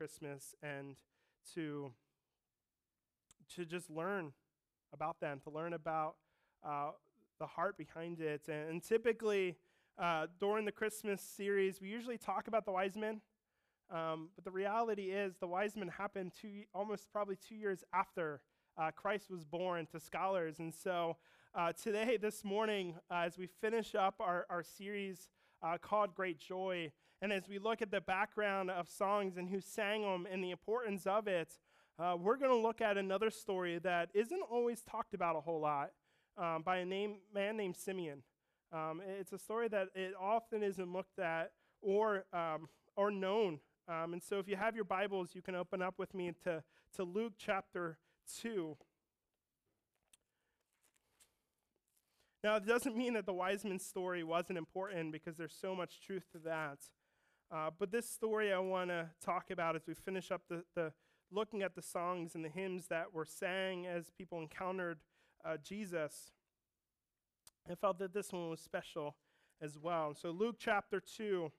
Christmas and to, to just learn about them, to learn about uh, the heart behind it. And, and typically, uh, during the Christmas series, we usually talk about the wise men. Um, but the reality is, the wise men happened two, almost probably two years after uh, Christ was born to scholars. And so uh, today, this morning, uh, as we finish up our, our series uh, called Great Joy, and as we look at the background of songs and who sang them and the importance of it, uh, we're going to look at another story that isn't always talked about a whole lot um, by a name, man named Simeon. Um, it's a story that it often isn't looked at or, um, or known. Um, and so if you have your Bibles, you can open up with me to, to Luke chapter 2. Now, it doesn't mean that the wise men's story wasn't important because there's so much truth to that. Uh, but this story I want to talk about as we finish up the, the looking at the songs and the hymns that were sang as people encountered uh, Jesus. I felt that this one was special as well. So, Luke chapter 2,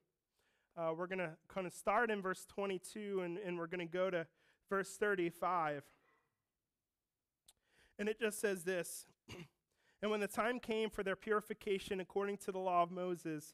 uh, we're going to kind of start in verse 22 and, and we're going to go to verse 35. And it just says this And when the time came for their purification according to the law of Moses,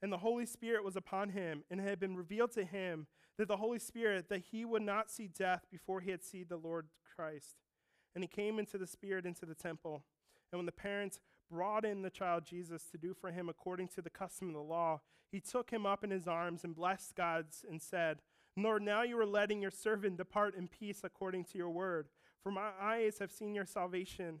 And the Holy Spirit was upon him, and it had been revealed to him that the Holy Spirit, that he would not see death before he had seen the Lord Christ. And he came into the Spirit into the temple. And when the parents brought in the child Jesus to do for him according to the custom of the law, he took him up in his arms and blessed God and said, Lord, now you are letting your servant depart in peace according to your word. For my eyes have seen your salvation,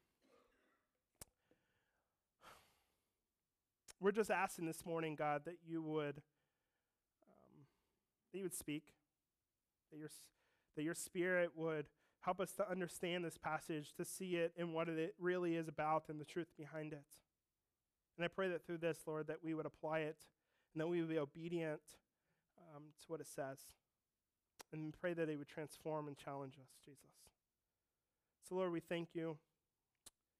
we're just asking this morning, God, that you would um, that you would speak, that your that your Spirit would help us to understand this passage, to see it and what it really is about, and the truth behind it. And I pray that through this, Lord, that we would apply it and that we would be obedient um, to what it says and pray that it would transform and challenge us, Jesus. So, Lord, we thank you,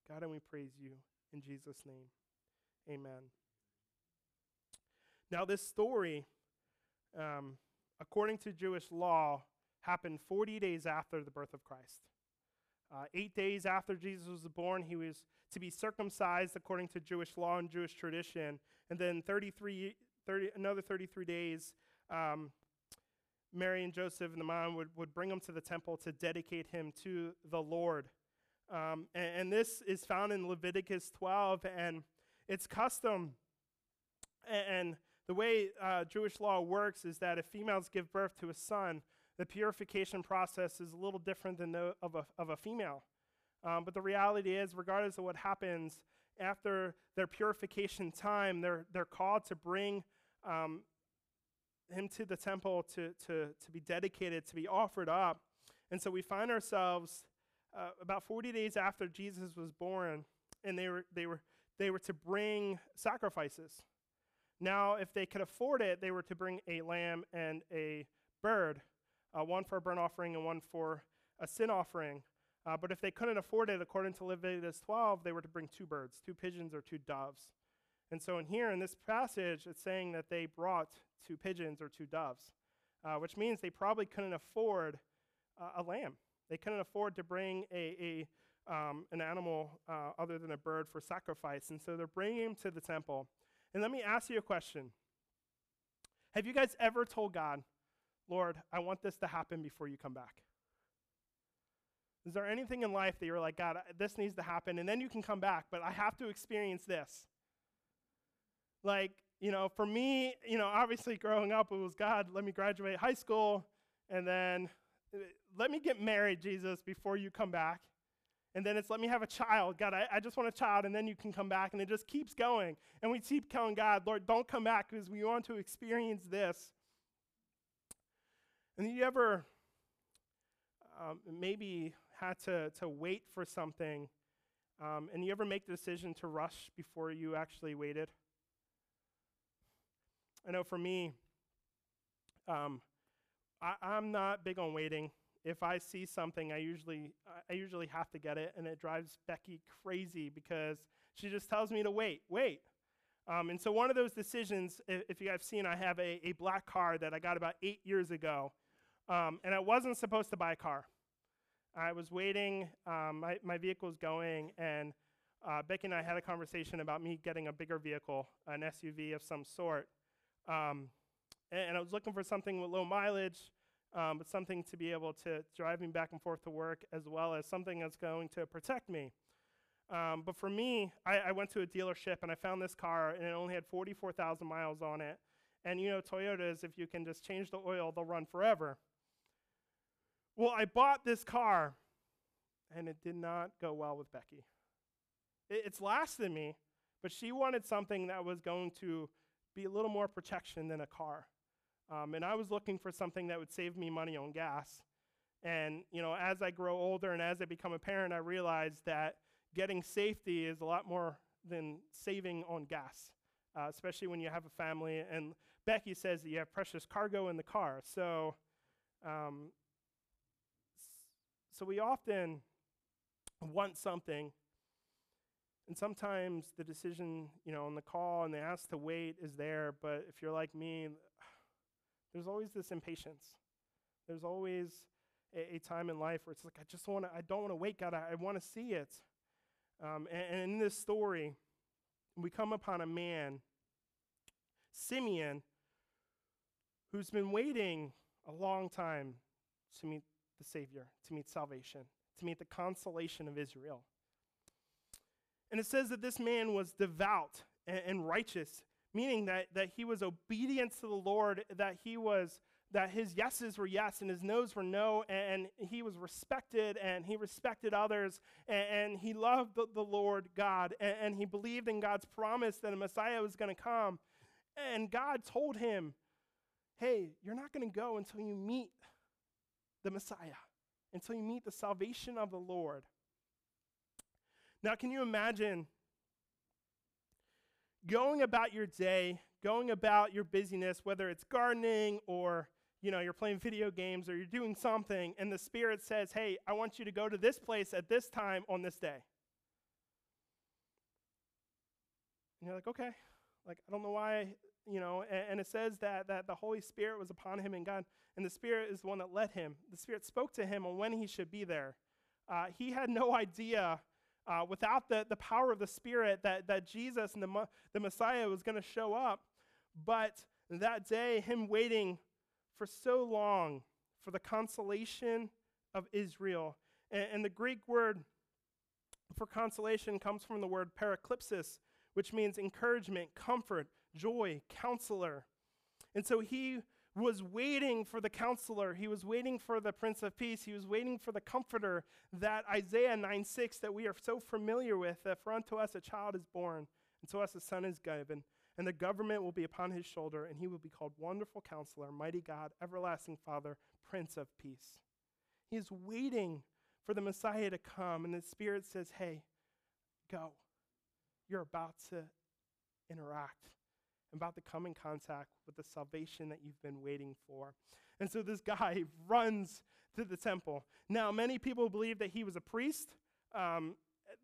God, and we praise you in Jesus' name. Amen. Now, this story, um, according to Jewish law, happened 40 days after the birth of Christ. Uh, eight days after Jesus was born, he was to be circumcised according to Jewish law and Jewish tradition. And then 33, 30, another 33 days um, Mary and Joseph and the mom would, would bring him to the temple to dedicate him to the Lord. Um, and, and, this is found in Leviticus 12, and it's custom. And, and the way uh, Jewish law works is that if females give birth to a son, the purification process is a little different than the, of, a, of a female. Um, but the reality is, regardless of what happens, after their purification time, they're, they're called to bring um, him to the temple to, to, to be dedicated, to be offered up. And so we find ourselves uh, about 40 days after Jesus was born, and they were, they, were, they were to bring sacrifices. Now, if they could afford it, they were to bring a lamb and a bird, uh, one for a burnt offering and one for a sin offering. Uh, but if they couldn't afford it, according to Leviticus 12, they were to bring two birds, two pigeons or two doves. And so in here, in this passage, it's saying that they brought two pigeons or two doves, uh, which means they probably couldn't afford uh, a lamb. They couldn't afford to bring a, a um, an animal uh, other than a bird for sacrifice. And so they're bringing him to the temple. And let me ask you a question Have you guys ever told God, Lord, I want this to happen before you come back? Is there anything in life that you're like, God, this needs to happen, and then you can come back, but I have to experience this? Like, you know, for me, you know, obviously growing up, it was God, let me graduate high school, and then uh, let me get married, Jesus, before you come back. And then it's let me have a child. God, I, I just want a child, and then you can come back. And it just keeps going. And we keep telling God, Lord, don't come back because we want to experience this. And you ever um, maybe had to, to wait for something, um, and you ever make the decision to rush before you actually waited? I know for me, um, I, I'm not big on waiting. If I see something, I usually I usually have to get it, and it drives Becky crazy because she just tells me to wait, wait. Um, and so one of those decisions, if, you have seen, I have a, a black car that I got about eight years ago, um, and I wasn't supposed to buy a car. I was waiting, um, my, my vehicle was going, and uh, Becky and I had a conversation about me getting a bigger vehicle, an SUV of some sort. Um, and, I was looking for something with low mileage, um, but something to be able to drive me back and forth to work, as well as something that's going to protect me. Um, but for me, I, I, went to a dealership and I found this car, and it only had 44,000 miles on it. And you know, Toyotas, if you can just change the oil, they'll run forever. Well, I bought this car, and it did not go well with Becky. It, it's lasted me, but she wanted something that was going to be a little more protection than a car. Um, and I was looking for something that would save me money on gas. And you know, as I grow older and as I become a parent, I realize that getting safety is a lot more than saving on gas, uh, especially when you have a family. And Becky says that you have precious cargo in the car. So, um, so we often want something and sometimes the decision, you know, on the call and the ask to wait is there, but if you're like me, there's always this impatience. There's always a, a time in life where it's like, I just want to, I don't want to wait, God, I, I want to see it. Um, and, and in this story, we come upon a man, Simeon, who's been waiting a long time to meet the Savior, to meet salvation, to meet the consolation of Israel. And it says that this man was devout and, and righteous, meaning that, that he was obedient to the Lord, that he was that his yeses were yes and his no's were no, and, he was respected and he respected others, and, and he loved the, the, Lord God, and, and he believed in God's promise that a Messiah was going to come. And God told him, Hey, you're not going to go until you meet the Messiah, until you meet the salvation of the Lord. Now, can you imagine going about your day, going about your busyness, whether it's gardening or you know, you're playing video games or you're doing something, and the Spirit says, Hey, I want you to go to this place at this time on this day. And you're like, Okay. Like, I don't know why, you know, and, and, it says that, that the Holy Spirit was upon him and God, and the Spirit is the one that led him. The Spirit spoke to him on when he should be there. Uh, he had no idea uh, without the, the power of the Spirit, that, that Jesus and the, the Messiah was going to show up. But that day, him waiting for so long for the consolation of Israel. And, and the Greek word for consolation comes from the word paraklesis, which means encouragement, comfort, joy, counselor. And so he was waiting for the counselor. He was waiting for the Prince of Peace. He was waiting for the comforter that Isaiah 9 6 that we are so familiar with that for unto us a child is born, and to us a son is given, and the government will be upon his shoulder, and he will be called Wonderful Counselor, Mighty God, Everlasting Father, Prince of Peace. He is waiting for the Messiah to come, and the Spirit says, Hey, go. You're about to interact about to come in contact with the salvation that you've been waiting for. And so this guy runs to the temple. Now, many people believe that he was a priest. Um,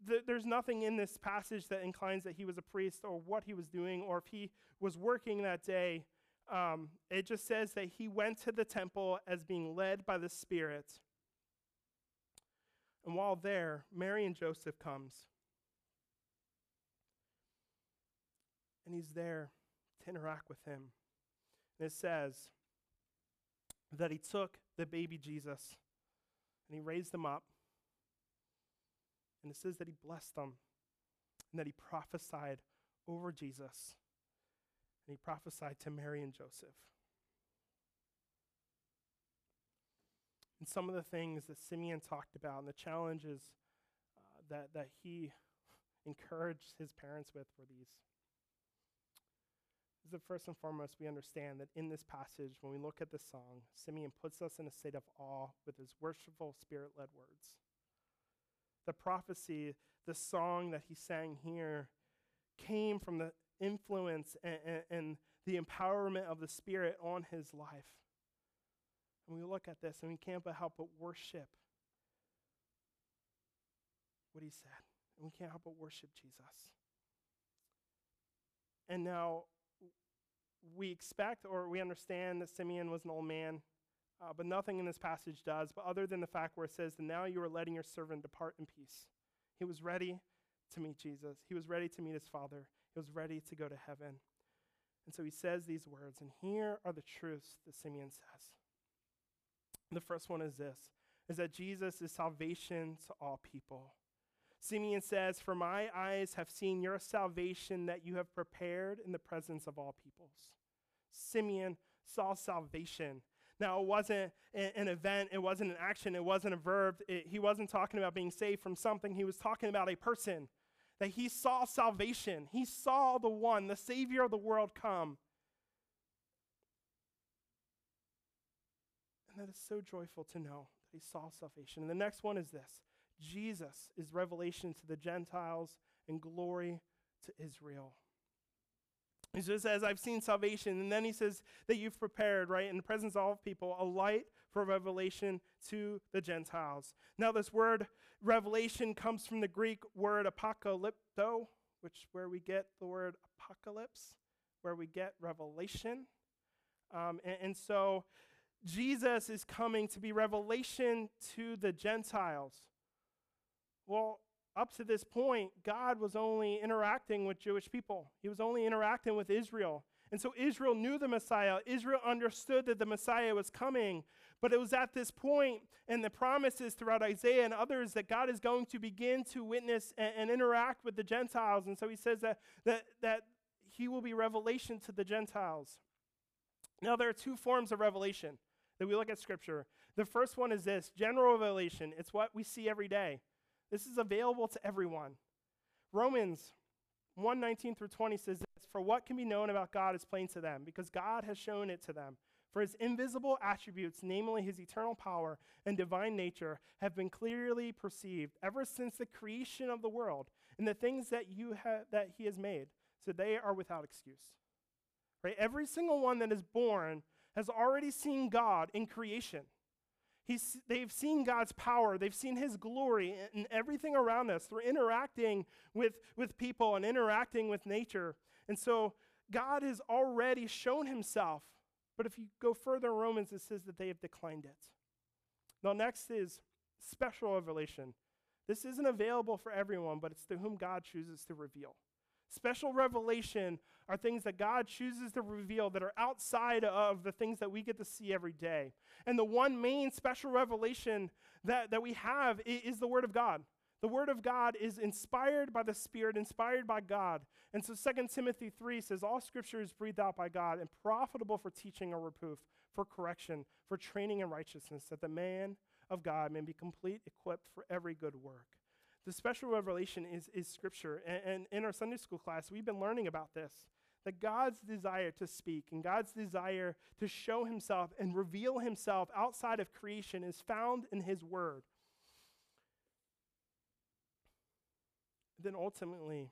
th- there's nothing in this passage that inclines that he was a priest or what he was doing or if he was working that day. Um, it just says that he went to the temple as being led by the Spirit. And while there, Mary and Joseph comes. And he's there interact with him. And it says that he took the baby Jesus and he raised him up. And it says that he blessed them and that he prophesied over Jesus and he prophesied to Mary and Joseph. And some of the things that Simeon talked about and the challenges uh, that, that he encouraged his parents with were these. Is that first and foremost, we understand that in this passage, when we look at this song, Simeon puts us in a state of awe with his worshipful, spirit led words. The prophecy, the song that he sang here, came from the influence and, and, and the empowerment of the Spirit on his life. And we look at this and we can't but help but worship what he said. And we can't help but worship Jesus. And now we expect or we understand that Simeon was an old man, uh, but nothing in this passage does, but other than the fact where it says that now you are letting your servant depart in peace. He was ready to meet Jesus, he was ready to meet his father, he was ready to go to heaven. And so he says these words, and here are the truths that Simeon says. The first one is this is that Jesus is salvation to all people. Simeon says, For my eyes have seen your salvation that you have prepared in the presence of all peoples. Simeon saw salvation. Now, it wasn't an event, it wasn't an action, it wasn't a verb. It, he wasn't talking about being saved from something, he was talking about a person. That he saw salvation. He saw the one, the Savior of the world, come. And that is so joyful to know that he saw salvation. And the next one is this Jesus is revelation to the Gentiles and glory to Israel. He just says, I've seen salvation. And then he says that you've prepared, right, in the presence of all people, a light for revelation to the Gentiles. Now, this word revelation comes from the Greek word apocalypto, which is where we get the word apocalypse, where we get revelation. Um, and, and so Jesus is coming to be revelation to the Gentiles. Well, up to this point, God was only interacting with Jewish people, He was only interacting with Israel. And so Israel knew the Messiah. Israel understood that the Messiah was coming. But it was at this point in the promises throughout Isaiah and others that God is going to begin to witness and, and interact with the Gentiles. And so he says that, that, that he will be revelation to the Gentiles. Now, there are two forms of revelation that we look at Scripture. The first one is this general revelation, it's what we see every day. This is available to everyone. Romans 1 19 through 20 says this For what can be known about God is plain to them, because God has shown it to them. For his invisible attributes, namely his eternal power and divine nature, have been clearly perceived ever since the creation of the world and the things that, you ha- that he has made. So they are without excuse. Right? Every single one that is born has already seen God in creation. He's, they've seen God's power, they've seen His glory in everything around us. They're interacting with, with people and interacting with nature. And so God has already shown Himself. But if you go further in Romans, it says that they have declined it. Now, next is special revelation. This isn't available for everyone, but it's to whom God chooses to reveal. Special revelation are things that God chooses to reveal that are outside of the things that we get to see every day. And the one main special revelation that, that we have is, the Word of God. The Word of God is inspired by the Spirit, inspired by God. And so 2 Timothy 3 says, All scripture is breathed out by God and profitable for teaching or reproof, for correction, for training in righteousness, that the man of God may be complete, equipped for every good work. The special revelation is, is Scripture. And, and in our Sunday school class, we've been learning about this that God's desire to speak and God's desire to show himself and reveal himself outside of creation is found in his word. Then ultimately,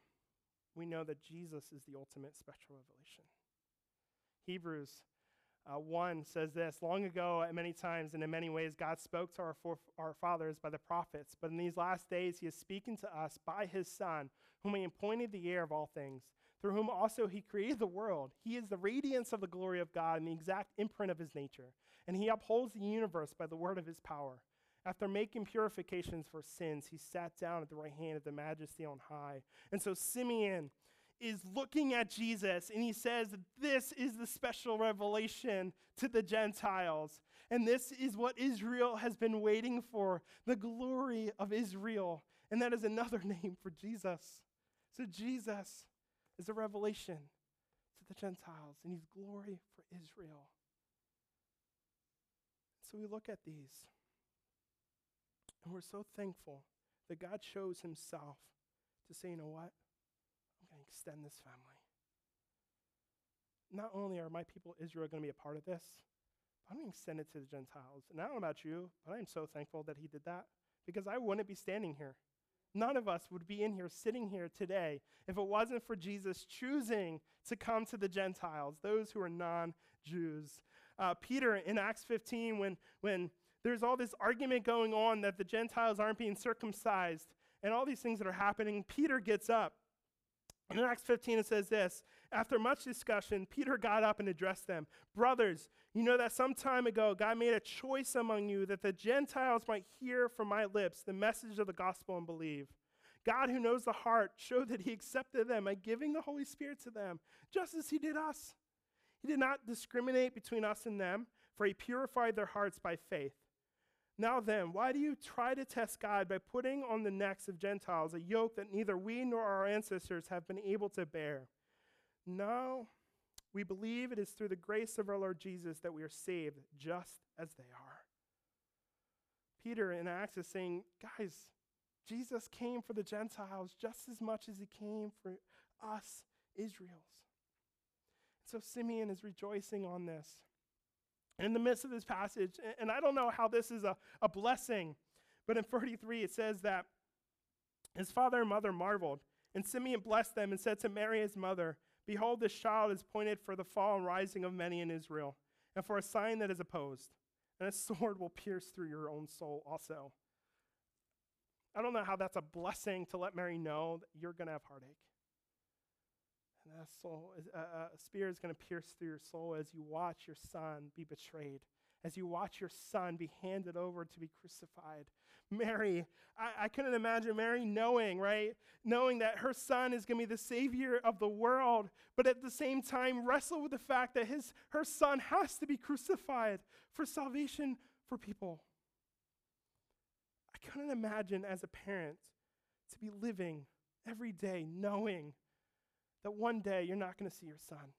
we know that Jesus is the ultimate special revelation. Hebrews uh, 1 says this Long ago, at many times and in many ways, God spoke to our, for- our fathers by the prophets. But in these last days, he is speaking to us by his Son, whom he appointed the heir of all things, through whom also he created the world. He is the radiance of the glory of God and the exact imprint of his nature. And he upholds the universe by the word of his power. After making purifications for sins, he sat down at the right hand of the majesty on high. And so Simeon is looking at Jesus and he says, This is the special revelation to the Gentiles. And this is what Israel has been waiting for the glory of Israel. And that is another name for Jesus. So Jesus is a revelation to the Gentiles, and he's glory for Israel. So we look at these, and we're so thankful that God shows himself to say, you know what? Extend this family. Not only are my people Israel going to be a part of this, but I'm going to extend it to the Gentiles. And I don't know about you, but I'm so thankful that he did that because I wouldn't be standing here. None of us would be in here, sitting here today, if it wasn't for Jesus choosing to come to the Gentiles, those who are non Jews. Uh, Peter in Acts 15, when, when there's all this argument going on that the Gentiles aren't being circumcised and all these things that are happening, Peter gets up. In Acts 15, it says this After much discussion, Peter got up and addressed them Brothers, you know that some time ago God made a choice among you that the Gentiles might hear from my lips the message of the gospel and believe. God, who knows the heart, showed that he accepted them by giving the Holy Spirit to them, just as he did us. He did not discriminate between us and them, for he purified their hearts by faith. Now then, why do you try to test God by putting on the necks of Gentiles a yoke that neither we nor our ancestors have been able to bear? No, we believe it is through the grace of our Lord Jesus that we are saved, just as they are. Peter in Acts is saying, guys, Jesus came for the Gentiles just as much as he came for us, Israels. So Simeon is rejoicing on this. In the midst of this passage, and I don't know how this is a, a blessing, but in 43 it says that his father and mother marveled, and Simeon blessed them and said to Mary his mother, Behold, this child is pointed for the fall and rising of many in Israel, and for a sign that is opposed, and a sword will pierce through your own soul also. I don't know how that's a blessing to let Mary know that you're going to have heartache. And that soul, is, uh, uh, a spear is going to pierce through your soul as you watch your son be betrayed, as you watch your son be handed over to be crucified. Mary, I, I couldn't imagine Mary knowing, right? Knowing that her son is going to be the savior of the world, but at the same time wrestle with the fact that his, her son has to be crucified for salvation for people. I couldn't imagine as a parent to be living every day knowing that one day you're not going to see your son.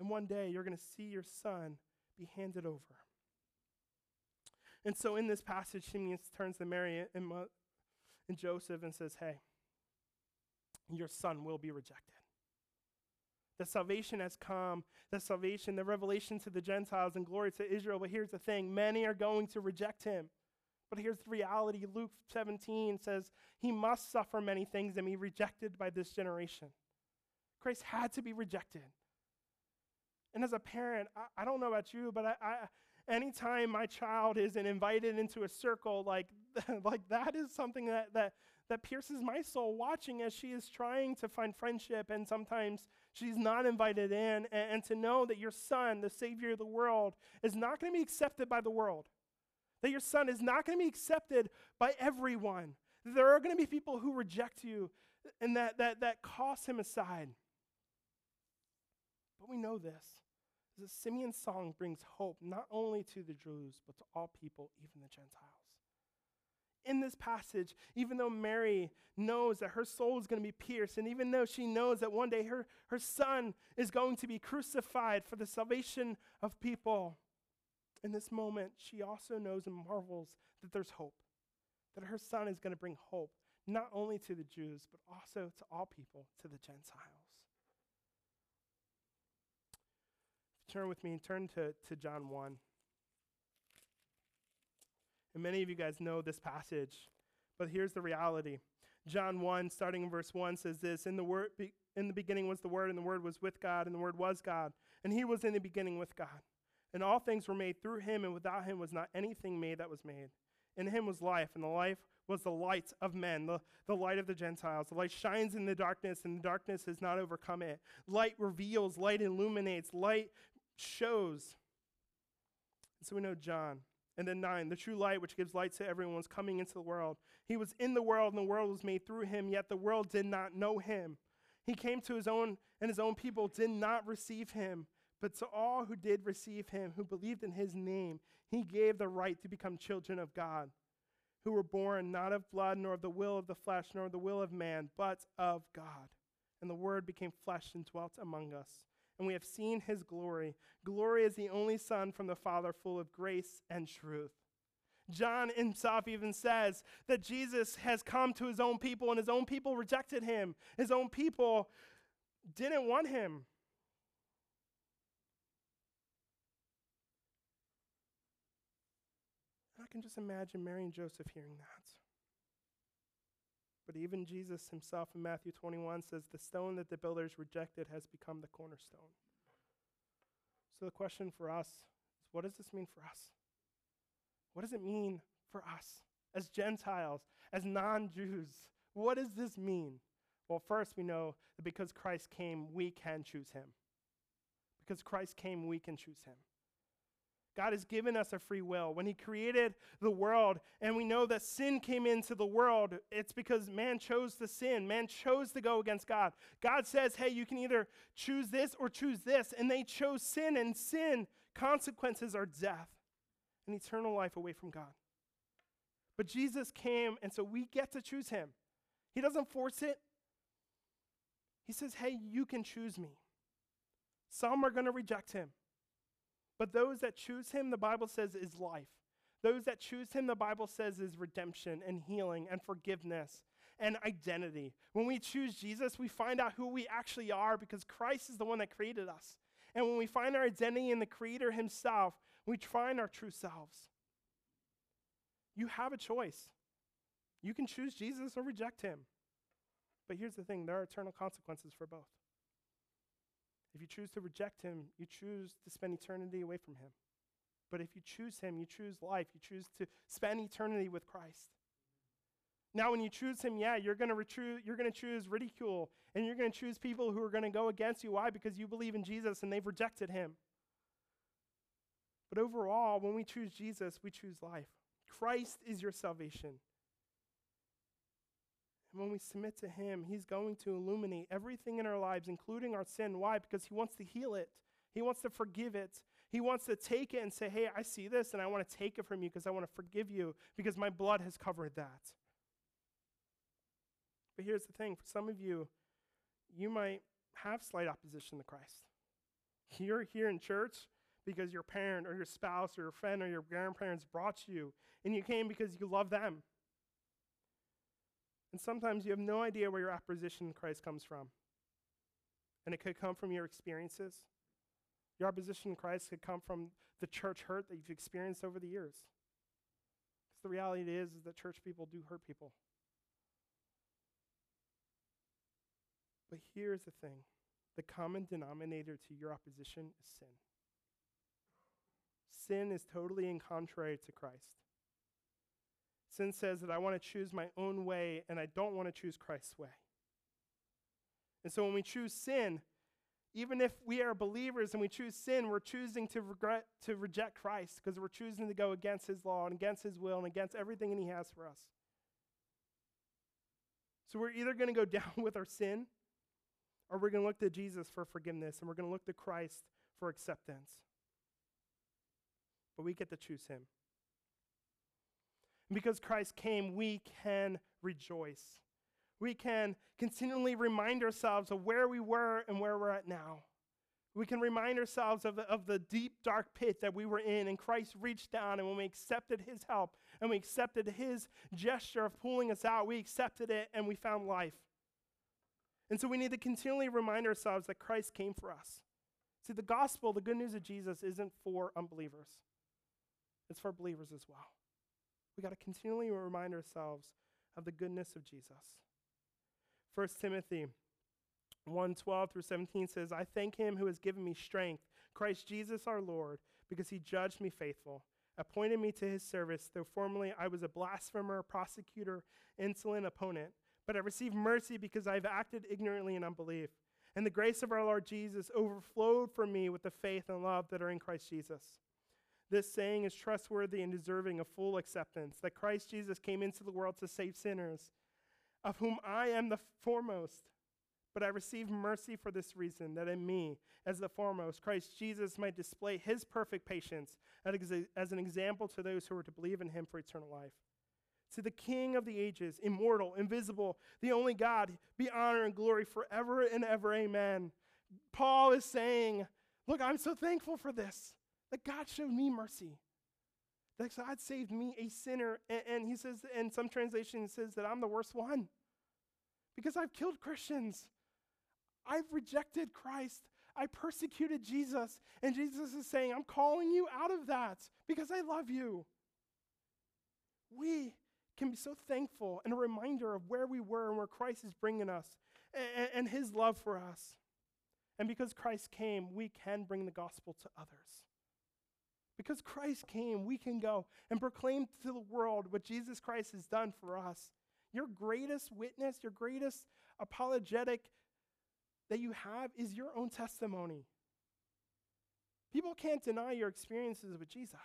And one day you're going to see your son be handed over. And so in this passage, Simeon turns to Mary and, and Joseph and says, Hey, your son will be rejected. The salvation has come, the salvation, the revelation to the Gentiles and glory to Israel. But here's the thing many are going to reject him. But here's the reality Luke 17 says, He must suffer many things and be rejected by this generation. Christ had to be rejected. And as a parent, I, I don't know about you, but I, I, anytime my child isn't invited into a circle like, like that is something that, that, that pierces my soul watching as she is trying to find friendship and sometimes she's not invited in. And, and to know that your son, the Savior of the world, is not going to be accepted by the world, that your son is not going to be accepted by everyone. There are going to be people who reject you and that, that, that cast him aside. But we know this. The Simeon's song brings hope not only to the Jews, but to all people, even the Gentiles. In this passage, even though Mary knows that her soul is going to be pierced, and even though she knows that one day her, her son is going to be crucified for the salvation of people, in this moment, she also knows and marvels that there's hope, that her son is going to bring hope, not only to the Jews, but also to all people, to the Gentiles. Turn with me and turn to, to John 1. And many of you guys know this passage, but here's the reality. John 1, starting in verse 1, says this In the, word, be, in the beginning was the Word, and the Word was with God, and the Word was God. And He was in the beginning with God. And all things were made through Him, and without Him was not anything made that was made. In Him was life, and the life was the light of men, the, the light of the Gentiles. The light shines in the darkness, and the darkness has not overcome it. Light reveals, light illuminates, light shows. And so we know John. And then nine, the true light which gives light to everyone was coming into the world. He was in the world, and the world was made through him, yet the world did not know him. He came to his own, and his own people did not receive him. But to all who did receive him, who believed in his name, he gave the right to become children of God, who were born not of blood, nor of the will of the flesh, nor of the will of man, but of God. And the Word became flesh and dwelt among us and we have seen his glory. Glory is the only Son from the Father, full of grace and truth. John himself even says that Jesus has come to his own people, and his own people rejected him. His own people didn't want him. I can just imagine Mary and Joseph hearing that. But even Jesus himself in Matthew 21 says, The stone that the builders rejected has become the cornerstone. So the question for us is what does this mean for us? What does it mean for us as Gentiles, as non Jews? What does this mean? Well, first, we know that because Christ came, we can choose him. Because Christ came, we can choose him. God has given us a free will. When He created the world, and we know that sin came into the world, it's because man chose to sin. Man chose to go against God. God says, hey, you can either choose this or choose this. And they chose sin, and sin consequences are death and eternal life away from God. But Jesus came, and so we get to choose Him. He doesn't force it, He says, hey, you can choose me. Some are going to reject Him. But those that choose him, the Bible says, is life. Those that choose him, the Bible says, is redemption and healing and forgiveness and identity. When we choose Jesus, we find out who we actually are because Christ is the one that created us. And when we find our identity in the Creator Himself, we find our true selves. You have a choice. You can choose Jesus or reject Him. But here's the thing there are eternal consequences for both. If you choose to reject him, you choose to spend eternity away from him. But if you choose him, you choose life. You choose to spend eternity with Christ. Now, when you choose him, yeah, you're going retru- to choose ridicule, and you're going to choose people who are going to go against you. Why? Because you believe in Jesus and they've rejected him. But overall, when we choose Jesus, we choose life. Christ is your salvation. And when we submit to Him, He's going to illuminate everything in our lives, including our sin. Why? Because He wants to heal it, He wants to forgive it. He wants to take it and say, Hey, I see this, and I want to take it from you because I want to forgive you because my blood has covered that. But here's the thing for some of you, you might have slight opposition to Christ. You're here in church because your parent or your spouse or your friend or your grandparents brought you, and you came because you love them. And sometimes you have no idea where your opposition to Christ comes from. And it could come from your experiences. Your opposition to Christ could come from the church hurt that you've experienced over the years. Because the reality is, is that church people do hurt people. But here's the thing the common denominator to your opposition is sin. Sin is totally in contrary to Christ. Sin says that I want to choose my own way and I don't want to choose Christ's way. And so when we choose sin, even if we are believers and we choose sin, we're choosing to regret to reject Christ because we're choosing to go against his law and against his will and against everything that he has for us. So we're either going to go down with our sin or we're going to look to Jesus for forgiveness and we're going to look to Christ for acceptance. But we get to choose him. Because Christ came, we can rejoice. We can continually remind ourselves of where we were and where we're at now. We can remind ourselves of the, of the deep, dark pit that we were in, and Christ reached down, and when we accepted his help and we accepted his gesture of pulling us out, we accepted it and we found life. And so we need to continually remind ourselves that Christ came for us. See, the gospel, the good news of Jesus, isn't for unbelievers, it's for believers as well. We got to continually remind ourselves of the goodness of Jesus. 1 Timothy 1 12 through 17 says, I thank him who has given me strength, Christ Jesus our Lord, because he judged me faithful, appointed me to his service, though formerly I was a blasphemer, prosecutor, insolent opponent. But I received mercy because I have acted ignorantly in unbelief. And the grace of our Lord Jesus overflowed for me with the faith and love that are in Christ Jesus. This saying is trustworthy and deserving of full acceptance that Christ Jesus came into the world to save sinners, of whom I am the foremost. But I receive mercy for this reason, that in me, as the foremost, Christ Jesus might display his perfect patience as an example to those who are to believe in him for eternal life. To the King of the ages, immortal, invisible, the only God, be honor and glory forever and ever. Amen. Paul is saying, Look, I'm so thankful for this, that God showed me mercy. That God saved me, a sinner. And, and he says, in some translations, says that I'm the worst one because I've killed Christians. I've rejected Christ. I persecuted Jesus. And Jesus is saying, I'm calling you out of that because I love you. We can be so thankful and a reminder of where we were and where Christ is bringing us and, and his love for us. And because Christ came, we can bring the gospel to others. Because Christ came, we can go and proclaim to the world what Jesus Christ has done for us. Your greatest witness, your greatest apologetic that you have is your own testimony. People can't deny your experiences with Jesus.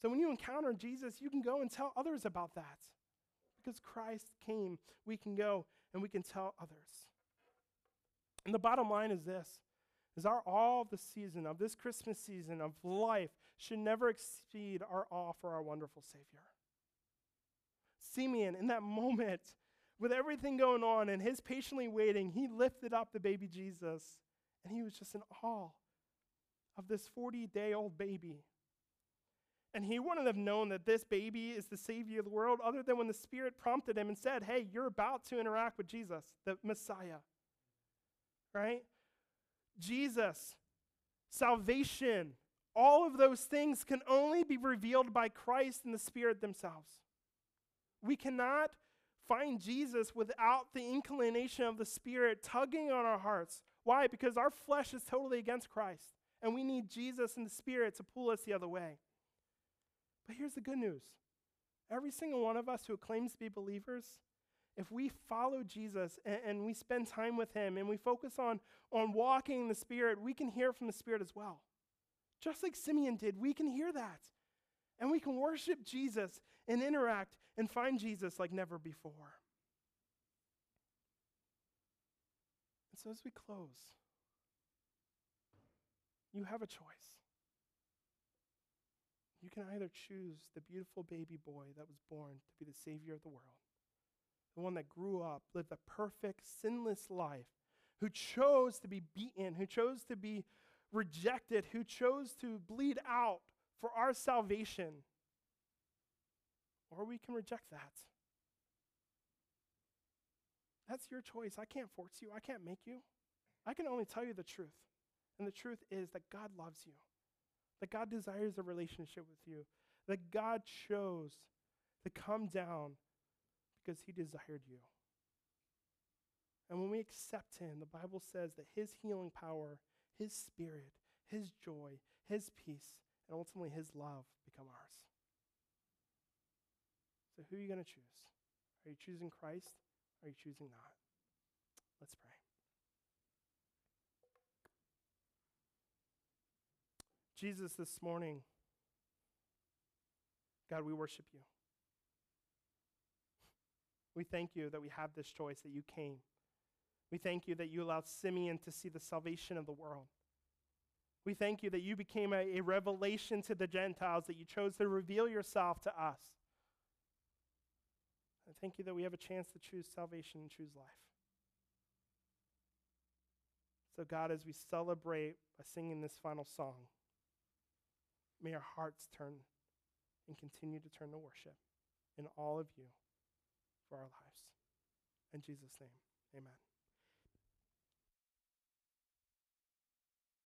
So when you encounter Jesus, you can go and tell others about that. Because Christ came, we can go and we can tell others. And the bottom line is this is our awe of the season, of this Christmas season of life, should never exceed our awe for our wonderful Savior. Simeon, in that moment, with everything going on and his patiently waiting, he lifted up the baby Jesus and he was just in awe of this 40 day old baby. And he wouldn't have known that this baby is the Savior of the world other than when the Spirit prompted him and said, Hey, you're about to interact with Jesus, the Messiah. Right? Jesus, salvation, all of those things can only be revealed by Christ and the Spirit themselves. We cannot find Jesus without the inclination of the Spirit tugging on our hearts. Why? Because our flesh is totally against Christ, and we need Jesus and the Spirit to pull us the other way. But here's the good news every single one of us who claims to be believers, if we follow Jesus and, and, we spend time with him and we focus on, on walking in the Spirit, we can hear from the Spirit as well. Just like Simeon did, we can hear that. And we can worship Jesus and interact and find Jesus like never before. And so as we close, you have a choice. You can either choose the beautiful baby boy that was born to be the Savior of the world, the one that grew up, lived a perfect, sinless life, who chose to be beaten, who chose to be rejected, who chose to bleed out for our salvation or we can reject that. That's your choice. I can't force you, I can't make you. I can only tell you the truth. And the truth is that God loves you, that God desires a relationship with you, that God chose to come down because he desired you. And when we accept him, the Bible says that his healing power, his spirit, his joy, his peace, and ultimately his love become ours. So, who are you going to choose? Are you choosing Christ? Are you choosing not? Let's pray. Jesus, this morning, God, we worship you. We thank you that we have this choice, that you came. We thank you that you allowed Simeon to see the salvation of the world. We thank you that you became a, a revelation to the Gentiles, that you chose to reveal yourself to us. I thank you that we have a chance to choose salvation and choose life. So, God, as we celebrate by singing this final song, may our hearts turn and continue to turn to worship in all of you for our lives. In Jesus' name, amen.